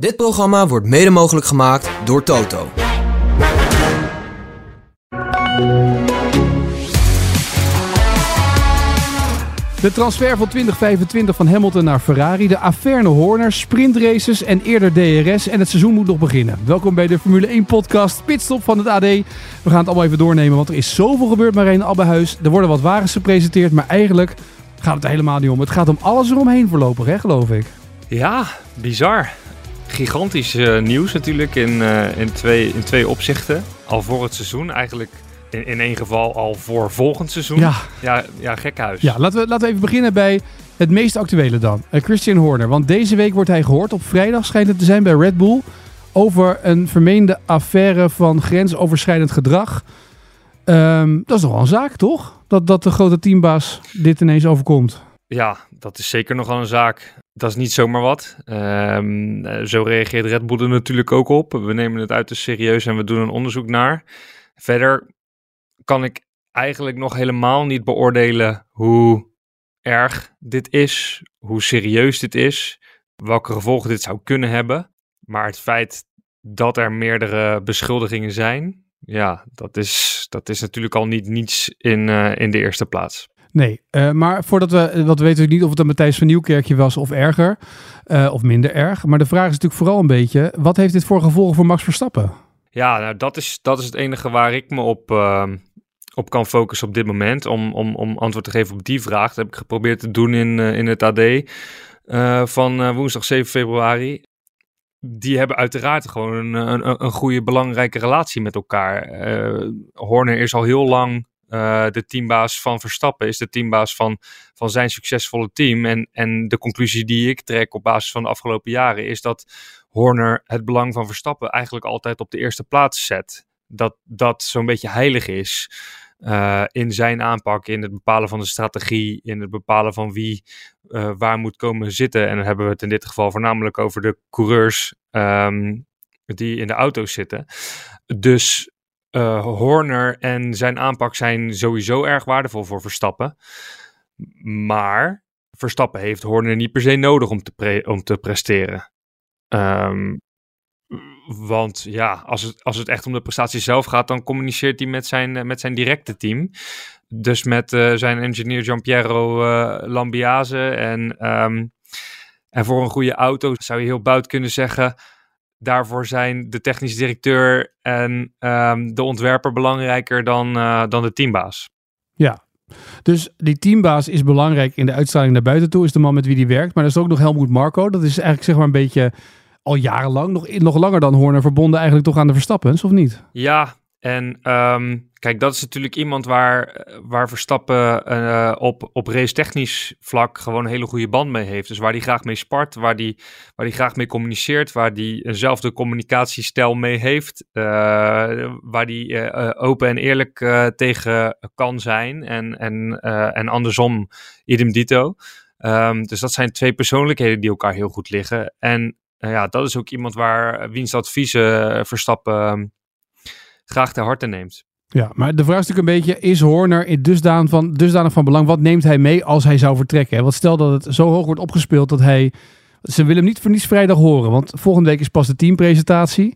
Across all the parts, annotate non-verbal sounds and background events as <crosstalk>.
Dit programma wordt mede mogelijk gemaakt door Toto. De transfer van 2025 van Hamilton naar Ferrari, de Averne Horner, sprintraces en eerder DRS en het seizoen moet nog beginnen. Welkom bij de Formule 1 podcast Pitstop van het AD. We gaan het allemaal even doornemen, want er is zoveel gebeurd Marijn Abbehuis. Er worden wat wagens gepresenteerd, maar eigenlijk gaat het er helemaal niet om. Het gaat om alles eromheen voorlopig, hè, geloof ik. Ja, bizar. Gigantisch eh, nieuws natuurlijk in, eh, in, twee, in twee opzichten. Al voor het seizoen, eigenlijk in, in één geval al voor volgend seizoen. Ja. ja, ja gekhuis. Ja, laten we, laten we even beginnen bij het meest actuele dan. Eh, Christian Horner. Want deze week wordt hij gehoord. Op vrijdag schijnt het te zijn bij Red Bull. Over een vermeende affaire van grensoverschrijdend gedrag. Ehm, dat is nog wel een zaak, toch? Dat, dat de grote teambaas dit ineens overkomt. Ja, dat is zeker nogal een zaak. Dat is niet zomaar wat. Ehm, eh, zo reageert Red Bull er natuurlijk ook op. We nemen het uiterst serieus en we doen een onderzoek naar. Verder kan ik eigenlijk nog helemaal niet beoordelen hoe erg dit is, hoe serieus dit is, welke gevolgen dit zou kunnen hebben. Maar het feit dat er meerdere beschuldigingen zijn, ja, dat is, dat is natuurlijk al niet niets in, uh, in de eerste plaats. Nee, uh, maar voordat we, wat weten we niet of het een Matthijs van Nieuwkerkje was of erger, uh, of minder erg. Maar de vraag is natuurlijk vooral een beetje, wat heeft dit voor gevolgen voor Max Verstappen? Ja, nou, dat, is, dat is het enige waar ik me op, uh, op kan focussen op dit moment. Om, om, om antwoord te geven op die vraag. Dat heb ik geprobeerd te doen in, in het AD van woensdag 7 februari. Die hebben uiteraard gewoon een, een, een goede, belangrijke relatie met elkaar. Horner is al heel lang uh, de teambaas van Verstappen, is de teambaas van, van zijn succesvolle team. En, en de conclusie die ik trek op basis van de afgelopen jaren is dat Horner het belang van Verstappen eigenlijk altijd op de eerste plaats zet. Dat dat zo'n beetje heilig is. Uh, in zijn aanpak, in het bepalen van de strategie, in het bepalen van wie uh, waar moet komen zitten. En dan hebben we het in dit geval voornamelijk over de coureurs um, die in de auto's zitten. Dus uh, Horner en zijn aanpak zijn sowieso erg waardevol voor Verstappen. Maar Verstappen heeft Horner niet per se nodig om te, om te presteren. Um, want ja, als het, als het echt om de prestatie zelf gaat, dan communiceert hij met zijn, met zijn directe team. Dus met uh, zijn engineer Giampiero uh, Lambiase. En, um, en voor een goede auto zou je heel buit kunnen zeggen daarvoor zijn de technisch directeur en um, de ontwerper belangrijker dan, uh, dan de teambaas. Ja, dus die teambaas is belangrijk in de uitstraling naar buiten toe, is de man met wie die werkt. Maar er is ook nog Helmoet Marco. Dat is eigenlijk zeg maar een beetje al jarenlang, nog, nog langer dan Horner, verbonden eigenlijk toch aan de Verstappens, of niet? Ja, en um, kijk, dat is natuurlijk iemand waar, waar Verstappen uh, op, op race-technisch vlak gewoon een hele goede band mee heeft. Dus waar hij graag mee spart, waar hij waar die graag mee communiceert, waar hij eenzelfde communicatiestijl mee heeft, uh, waar hij uh, open en eerlijk tegen kan zijn en, en, en andersom idem dito. Um, dus dat zijn twee persoonlijkheden die elkaar heel goed liggen. En ja, dat is ook iemand waar wiens adviezen Verstappen graag ter harte neemt. Ja, maar de vraag is natuurlijk een beetje, is Horner dusdanig van, van belang? Wat neemt hij mee als hij zou vertrekken? Want stel dat het zo hoog wordt opgespeeld dat hij... Ze willen hem niet voor niets vrijdag horen, want volgende week is pas de teampresentatie.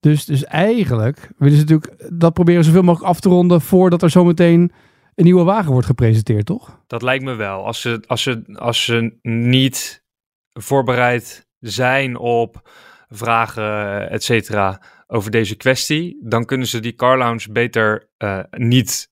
Dus, dus eigenlijk willen ze natuurlijk dat proberen zoveel mogelijk af te ronden voordat er zometeen een nieuwe wagen wordt gepresenteerd, toch? Dat lijkt me wel. Als ze, als ze, als ze niet voorbereid zijn op vragen, et cetera over deze kwestie, dan kunnen ze die car lounge beter uh, niet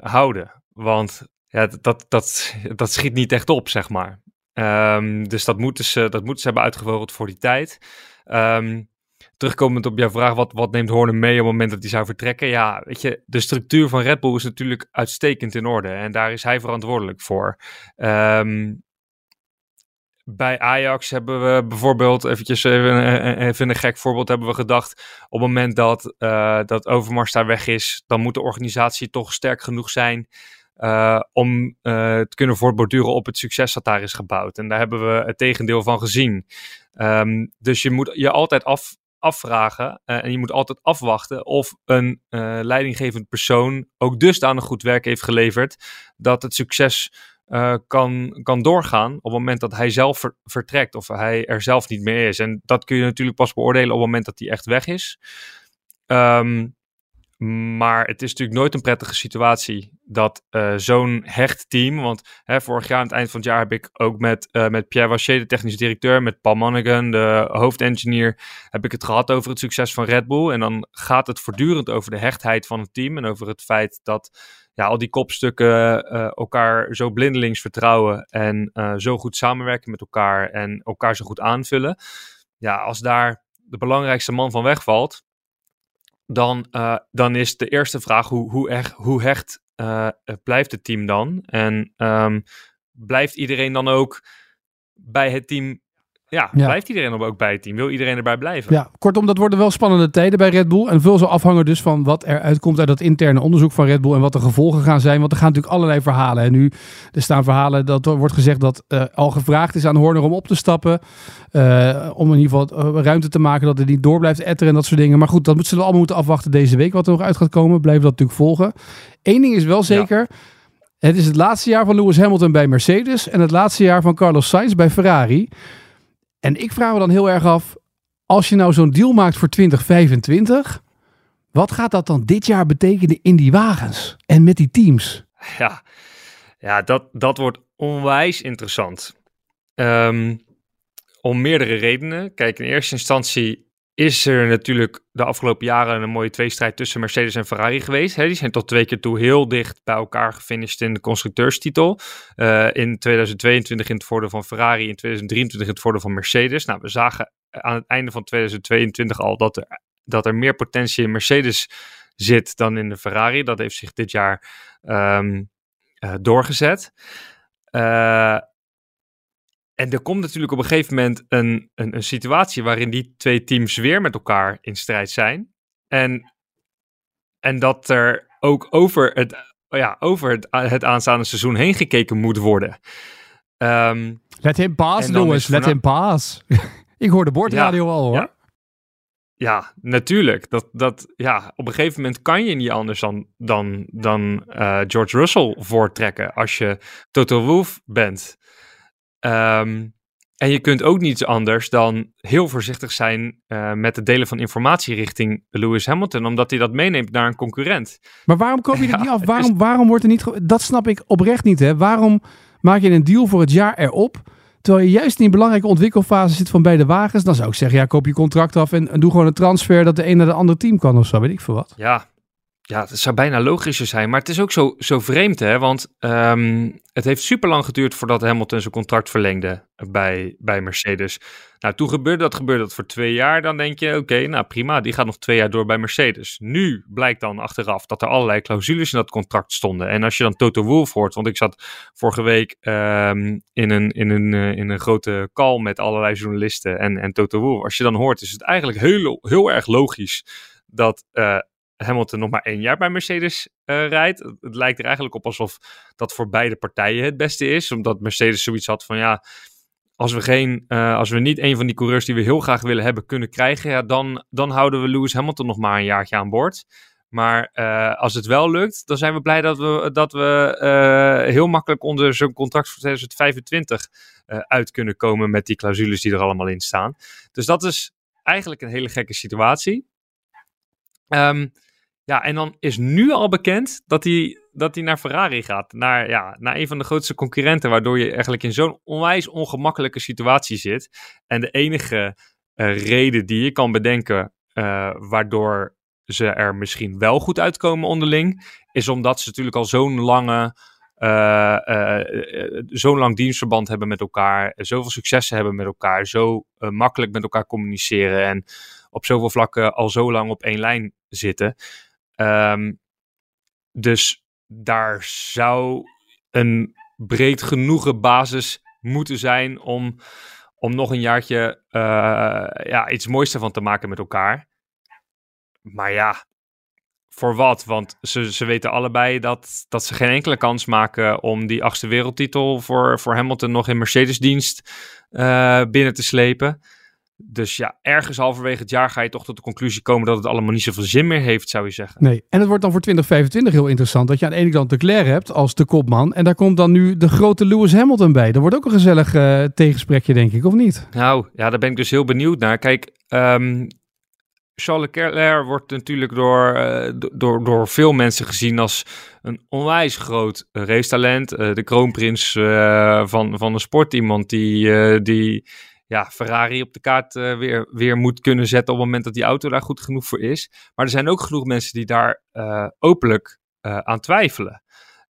houden. Want ja, dat, dat, dat schiet niet echt op, zeg maar. Um, dus dat moeten, ze, dat moeten ze hebben uitgevogeld voor die tijd. Um, terugkomend op jouw vraag, wat, wat neemt Horner mee op het moment dat hij zou vertrekken? Ja, weet je, de structuur van Red Bull is natuurlijk uitstekend in orde. En daar is hij verantwoordelijk voor. Um, bij Ajax hebben we bijvoorbeeld, eventjes even, even een gek voorbeeld, hebben we gedacht op het moment dat, uh, dat Overmars daar weg is, dan moet de organisatie toch sterk genoeg zijn uh, om uh, te kunnen voortborduren op het succes dat daar is gebouwd. En daar hebben we het tegendeel van gezien. Um, dus je moet je altijd af, afvragen en je moet altijd afwachten of een leidinggevend persoon ook dusdanig goed werk heeft geleverd dat het succes uh, kan, kan doorgaan op het moment dat hij zelf vertrekt of hij er zelf niet meer is. En dat kun je natuurlijk pas beoordelen op het moment dat hij echt weg is. Um, maar het is natuurlijk nooit een prettige situatie dat uh, zo'n hecht team. Want hè, vorig jaar aan het eind van het jaar heb ik ook met, uh, met Pierre Waché, de technische directeur, met Paul Monaghan, de hoofdengineer, heb ik het gehad over het succes van Red Bull. En dan gaat het voortdurend over de hechtheid van het team en over het feit dat ja, al die kopstukken uh, elkaar zo blindelings vertrouwen en zo goed samenwerken met elkaar en elkaar zo goed aanvullen. Ja, als daar de belangrijkste man van wegvalt, dan, uh, dan is de eerste vraag hoe, hoe, hoe hecht blijft het team dan? En um, blijft iedereen dan ook bij het team ja, blijft iedereen ook bij het team? Wil iedereen erbij blijven? Ja, kortom, dat worden wel spannende tijden bij Red Bull. En veel zal afhangen dus van wat er uitkomt uit dat interne onderzoek van Red Bull en wat de gevolgen gaan zijn. Want er gaan natuurlijk allerlei verhalen. En nu er staan verhalen dat er wordt gezegd dat uh, al gevraagd is aan Horner om op te stappen. Uh, om in ieder geval uh, ruimte te maken dat het niet door blijft etteren en dat soort dingen. Maar goed, dat zullen we allemaal moeten afwachten deze week wat er nog uit gaat komen. Blijven dat natuurlijk volgen. Eén ding is wel zeker. Ja. Het is het laatste jaar van Lewis Hamilton bij Mercedes en het laatste jaar van Carlos Sainz bij Ferrari. En ik vraag me dan heel erg af, als je nou zo'n deal maakt voor 2025, wat gaat dat dan dit jaar betekenen in die wagens en met die teams? Ja, ja dat, dat wordt onwijs interessant. Um, om meerdere redenen. Kijk, in eerste instantie is er natuurlijk de afgelopen jaren een mooie tweestrijd tussen Mercedes en Ferrari geweest. die zijn tot twee keer toe heel dicht bij elkaar gefinished in de constructeurstitel. Uh, in 2022 in het voordeel van Ferrari, in 2023 in het voordeel van Mercedes. Nou, we zagen aan het einde van 2022 al dat er, dat er meer potentie in Mercedes zit dan in de Ferrari. Dat heeft zich dit jaar um, uh, doorgezet. Uh, en er komt natuurlijk op een gegeven moment een, een, een, situatie waarin die twee teams weer met elkaar in strijd zijn. En, en dat er ook over het, ja, over het, het aanstaande seizoen heen gekeken moet worden. Um, let him pass, Louis. Let him pass. <laughs> Ik hoor de bordradio ja, al hoor. Ja. Ja, natuurlijk. Dat, dat, ja, op een gegeven moment kan je niet anders dan, dan, dan uh, George Russell voortrekken als je Toto Wolff bent. Um, en je kunt ook niets anders dan heel voorzichtig zijn uh, met het delen van informatie richting Lewis Hamilton, omdat hij dat meeneemt naar een concurrent. Maar waarom koop je <laughs> ja, niet af? Waarom, is... waarom wordt er niet. Dat snap ik oprecht niet. Hè? Waarom maak je een deal voor het jaar erop? Terwijl je juist in een belangrijke ontwikkelfase zit van beide wagens. Dan zou ik zeggen, ja, koop je contract af en, en doe gewoon een transfer dat de een naar de andere team kan of zo. Weet ik veel wat. Ja, ja, het zou bijna logischer zijn. Maar het is ook zo, zo vreemd, hè? Want um, het heeft super lang geduurd voordat Hamilton zijn contract verlengde bij, bij Mercedes. Nou, toen gebeurde dat, gebeurde dat voor twee jaar. Dan denk je, oké, nou prima, die gaat nog twee jaar door bij Mercedes. Nu blijkt dan achteraf dat er allerlei clausules in dat contract stonden. En als je dan Toto Wolff hoort, want ik zat vorige week um, in, een, in, een, uh, in een grote call met allerlei journalisten en, en Toto Wolff. Als je dan hoort, is het eigenlijk heel, heel erg logisch dat... Uh, Hamilton nog maar één jaar bij Mercedes uh, rijdt. Het lijkt er eigenlijk op alsof dat voor beide partijen het beste is. Omdat Mercedes zoiets had van ja, als we, geen, uh, als we niet een van die coureurs die we heel graag willen hebben kunnen krijgen, ja, dan, dan houden we Lewis Hamilton nog maar een jaartje aan boord. Maar uh, als het wel lukt, dan zijn we blij dat we, dat we heel makkelijk onder zo'n contract voor 2025 uit kunnen komen met die clausules die er allemaal in staan. Dus dat is eigenlijk een hele gekke situatie. Um, ja, en dan is nu al bekend dat hij, dat hij naar Ferrari gaat. Naar, ja, naar een van de grootste concurrenten. Waardoor je eigenlijk in zo'n onwijs ongemakkelijke situatie zit. En de enige uh, reden die je kan bedenken. Uh, waardoor ze er misschien wel goed uitkomen onderling. Is omdat ze natuurlijk al zo'n lange. Uh, zo'n lang dienstverband hebben met elkaar. Zoveel successen hebben met elkaar. Zo makkelijk met elkaar communiceren. En op zoveel vlakken al zo lang op één lijn zitten. Um, dus daar zou een breed genoegen basis moeten zijn om, om nog een jaartje uh, ja, iets moois ervan te maken met elkaar. Maar ja, voor wat? Want ze, ze weten allebei dat, dat ze geen enkele kans maken om die achtste wereldtitel voor, voor Hamilton nog in Mercedes-dienst uh, binnen te slepen. Dus ja, ergens halverwege het jaar ga je toch tot de conclusie komen dat het allemaal niet zoveel zin meer heeft, zou je zeggen. Nee, en het wordt dan voor 2025 heel interessant dat je aan de ene kant de Claire hebt als de kopman. En daar komt dan nu de grote Lewis Hamilton bij. Dat wordt ook een gezellig uh, tegensprekje, denk ik, of niet? Nou, ja, daar ben ik dus heel benieuwd naar. Kijk, um, Charles Leclerc wordt natuurlijk door, uh, door, door veel mensen gezien als een onwijs groot racetalent. Uh, de kroonprins van, van een sport. Iemand die, die ja, Ferrari op de kaart uh, weer, weer moet kunnen zetten op het moment dat die auto daar goed genoeg voor is. Maar er zijn ook genoeg mensen die daar uh, openlijk uh, aan twijfelen.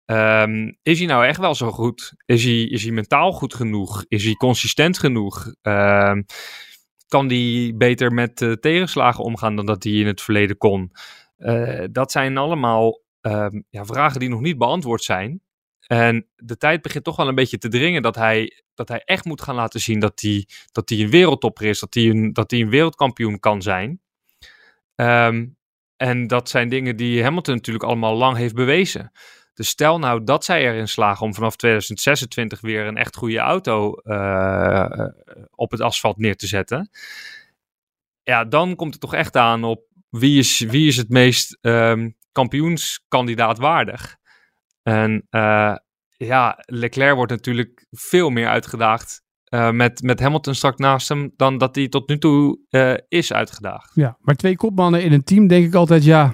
Um, is hij nou echt wel zo goed? Is hij, is hij mentaal goed genoeg? Is hij consistent genoeg? Um, kan hij beter met tegenslagen omgaan dan dat hij in het verleden kon? dat zijn allemaal um, ja, vragen die nog niet beantwoord zijn. En de tijd begint toch wel een beetje te dringen dat hij, dat hij echt moet gaan laten zien dat hij, dat hij een wereldtopper is, dat hij een, dat hij een wereldkampioen kan zijn. Um, en dat zijn dingen die Hamilton natuurlijk allemaal lang heeft bewezen. Dus stel nou dat zij erin slagen om vanaf 2026 weer een echt goede auto uh, op het asfalt neer te zetten. Ja, dan komt het toch echt aan op wie is, wie is het meest um, kampioenskandidaat waardig. En uh, ja, Leclerc wordt natuurlijk veel meer uitgedaagd uh, met, met Hamilton straks naast hem dan dat hij tot nu toe uh, is uitgedaagd. Ja, maar twee kopmannen in een team denk ik altijd, ja,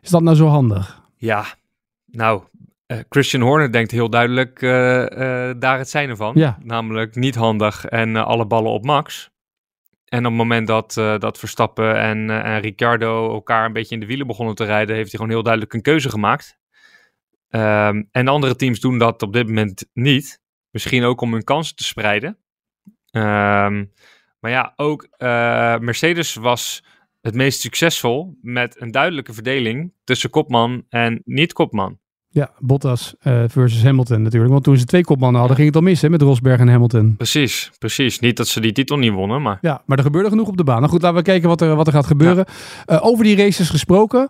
is dat nou zo handig? Ja, nou, Christian Horner denkt heel duidelijk daar het zijne van. Ja. Namelijk niet handig en alle ballen op Max. En op het moment dat, dat Verstappen en, en Ricciardo elkaar een beetje in de wielen begonnen te rijden, heeft hij gewoon heel duidelijk een keuze gemaakt. Um, en andere teams doen dat op dit moment niet. Misschien ook om hun kansen te spreiden. Um, maar ja, ook uh, Mercedes was het meest succesvol met een duidelijke verdeling tussen kopman en niet-kopman. Ja, Bottas uh, versus Hamilton natuurlijk. Want toen ze twee kopmannen hadden, ging het al mis hè, met Rosberg en Hamilton. Precies, precies. Niet dat ze die titel niet wonnen, maar... Ja, maar er gebeurde genoeg op de baan. Nou goed, laten we kijken wat er, wat er gaat gebeuren. Ja. Uh, over die races gesproken. Uh,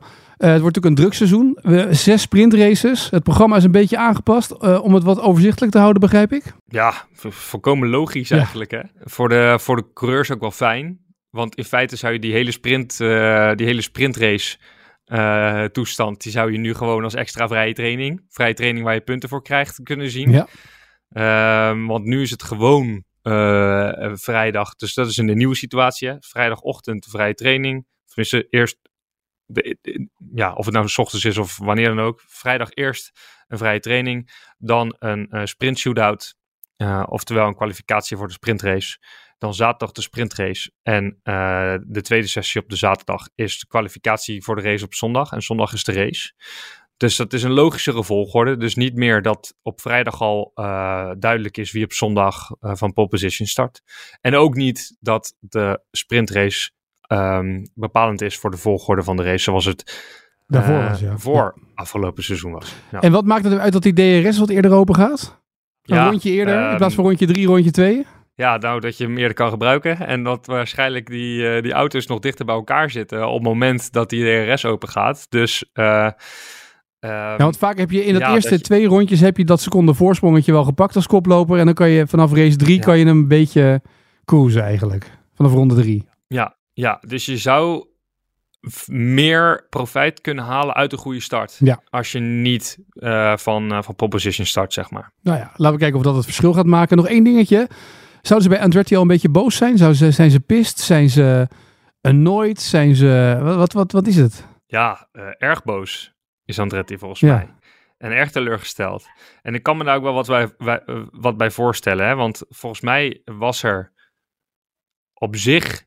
het wordt natuurlijk een drugseizoen. We, zes sprintraces. Het programma is een beetje aangepast om het wat overzichtelijk te houden, begrijp ik. Ja, volkomen logisch ja. eigenlijk. Hè? Voor, de, voor de coureurs ook wel fijn. Want in feite zou je die hele, sprint, die hele sprintrace toestand, die zou je nu gewoon als extra vrije training, vrije training waar je punten voor krijgt, kunnen zien. Ja. Ehm, want nu is het gewoon vrijdag. Dus dat is in de nieuwe situatie. Hè? Vrijdagochtend vrije training. Tenminste, eerst de, de, ja, of het nou s ochtends is of wanneer dan ook. Vrijdag eerst een vrije training, dan een uh, sprint shootout, uh, oftewel een kwalificatie voor de sprintrace. Dan zaterdag de sprintrace en uh, de tweede sessie op de zaterdag is de kwalificatie voor de race op zondag. En zondag is de race. Dus dat is een logischere volgorde. Dus niet meer dat op vrijdag al uh, duidelijk is wie op zondag uh, van pole position start. En ook niet dat de sprintrace um, bepalend is voor de volgorde van de race, zoals het Daarvoor uh, was, ja. voor ja. afgelopen seizoen was. Ja. En wat maakt het uit dat die DRS wat eerder open gaat? Een rondje eerder in plaats van rondje drie, rondje twee? Ja, nou dat je hem eerder kan gebruiken en dat waarschijnlijk die, uh, die auto's nog dichter bij elkaar zitten op het moment dat die DRS open gaat. Dus... Uh, ja, want vaak heb je in ja, eerste je... twee rondjes heb je dat seconde voorsprongetje wel gepakt als koploper. En dan kan je vanaf race 3 ja. kan je hem een beetje cruisen eigenlijk. Vanaf ronde 3. Ja, ja, dus je zou meer profijt kunnen halen uit een goede start. Ja. Als je niet uh, van, uh, van pole position start, zeg maar. Nou ja, laten we kijken of dat het verschil gaat maken. Nog één dingetje. Zouden ze bij Andretti al een beetje boos zijn? Zouden ze, zijn ze pist? Zijn ze annoyed? Zijn ze... Wat, wat, wat, is het? Ja, uh, erg boos is Andretti volgens ja. mij. En erg teleurgesteld. En ik kan me daar ook wel wat bij, bij, wat bij voorstellen. Hè? Want volgens mij was er op zich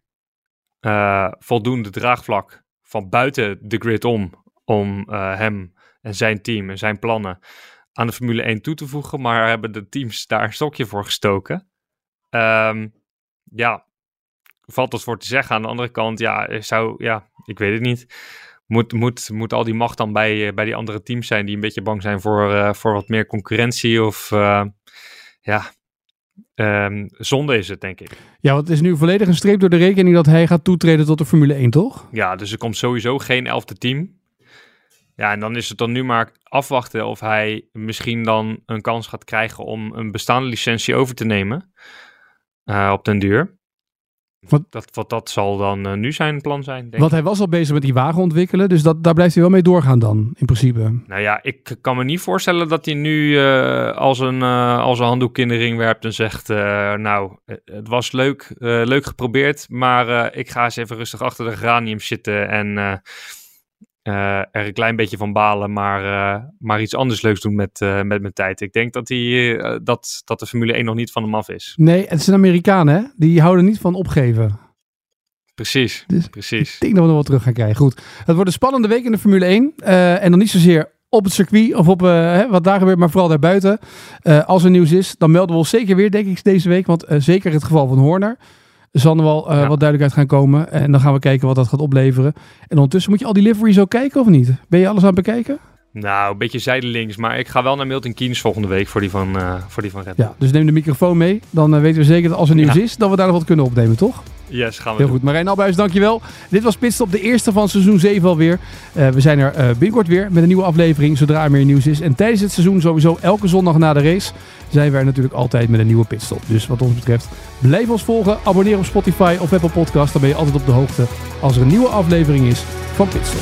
uh, voldoende draagvlak van buiten de grid om, om hem en zijn team en zijn plannen aan de Formule 1 toe te voegen, maar hebben de teams daar een stokje voor gestoken. Um, ja, valt dat voor te zeggen. Aan de andere kant, ja, zou, ja, ik weet het niet. Moet, moet, moet al die macht dan bij, bij die andere teams zijn die een beetje bang zijn voor, uh, voor wat meer concurrentie? Of ja, Um, zonde is het, denk ik. Ja, want het is nu volledig een streep door de rekening dat hij gaat toetreden tot de Formule 1, toch? Ja, dus er komt sowieso geen elfde team. Ja, en dan is het dan nu maar afwachten of hij misschien dan een kans gaat krijgen om een bestaande licentie over te nemen uh, op den duur. wat, dat, wat dat zal dan nu zijn plan zijn. Denk want hij was al bezig met die wagen ontwikkelen, dus dat, daar blijft hij wel mee doorgaan dan, in principe. Nou ja, ik kan me niet voorstellen dat hij nu als, een, als een handdoek in de ring werpt en zegt, nou, het was leuk, leuk geprobeerd, maar ik ga eens even rustig achter de geranium zitten en uh, er een klein beetje van balen, maar, uh, maar iets anders leuks doen met, uh, met mijn tijd. Ik denk dat, die, dat, dat de Formule 1 nog niet van hem af is. Nee, het zijn Amerikanen, hè? Die houden niet van opgeven. Precies, dus precies. Ik denk dat we nog wat terug gaan krijgen. Goed, het wordt een spannende week in de Formule 1. en dan niet zozeer op het circuit of op wat daar gebeurt, maar vooral daarbuiten. als er nieuws is, dan melden we ons zeker weer, denk ik, deze week. Want zeker het geval van Horner zal er wel uh, wat duidelijkheid gaan komen. En dan gaan we kijken wat dat gaat opleveren. En ondertussen moet je al die liveries ook kijken of niet? Ben je alles aan het bekijken? Nou, een beetje zijdelings. Maar ik ga wel naar Milton Keynes volgende week voor die van, uh, voor die van Red Ja, dus neem de microfoon mee. Dan uh, weten we zeker dat als er nieuws is, dat we daar nog wat kunnen opnemen, toch? Yes, gaan we Heel doen. goed. Marijn Albuis, dankjewel. Dit was Pitstop, de eerste van seizoen 7 alweer. Uh, we zijn er binnenkort weer met een nieuwe aflevering, zodra er meer nieuws is. En tijdens het seizoen sowieso elke zondag na de race zijn we er natuurlijk altijd met een nieuwe pitstop. Dus wat ons betreft, blijf ons volgen. Abonneer op Spotify of Apple Podcast. Dan ben je altijd op de hoogte als er een nieuwe aflevering is van Pitstop.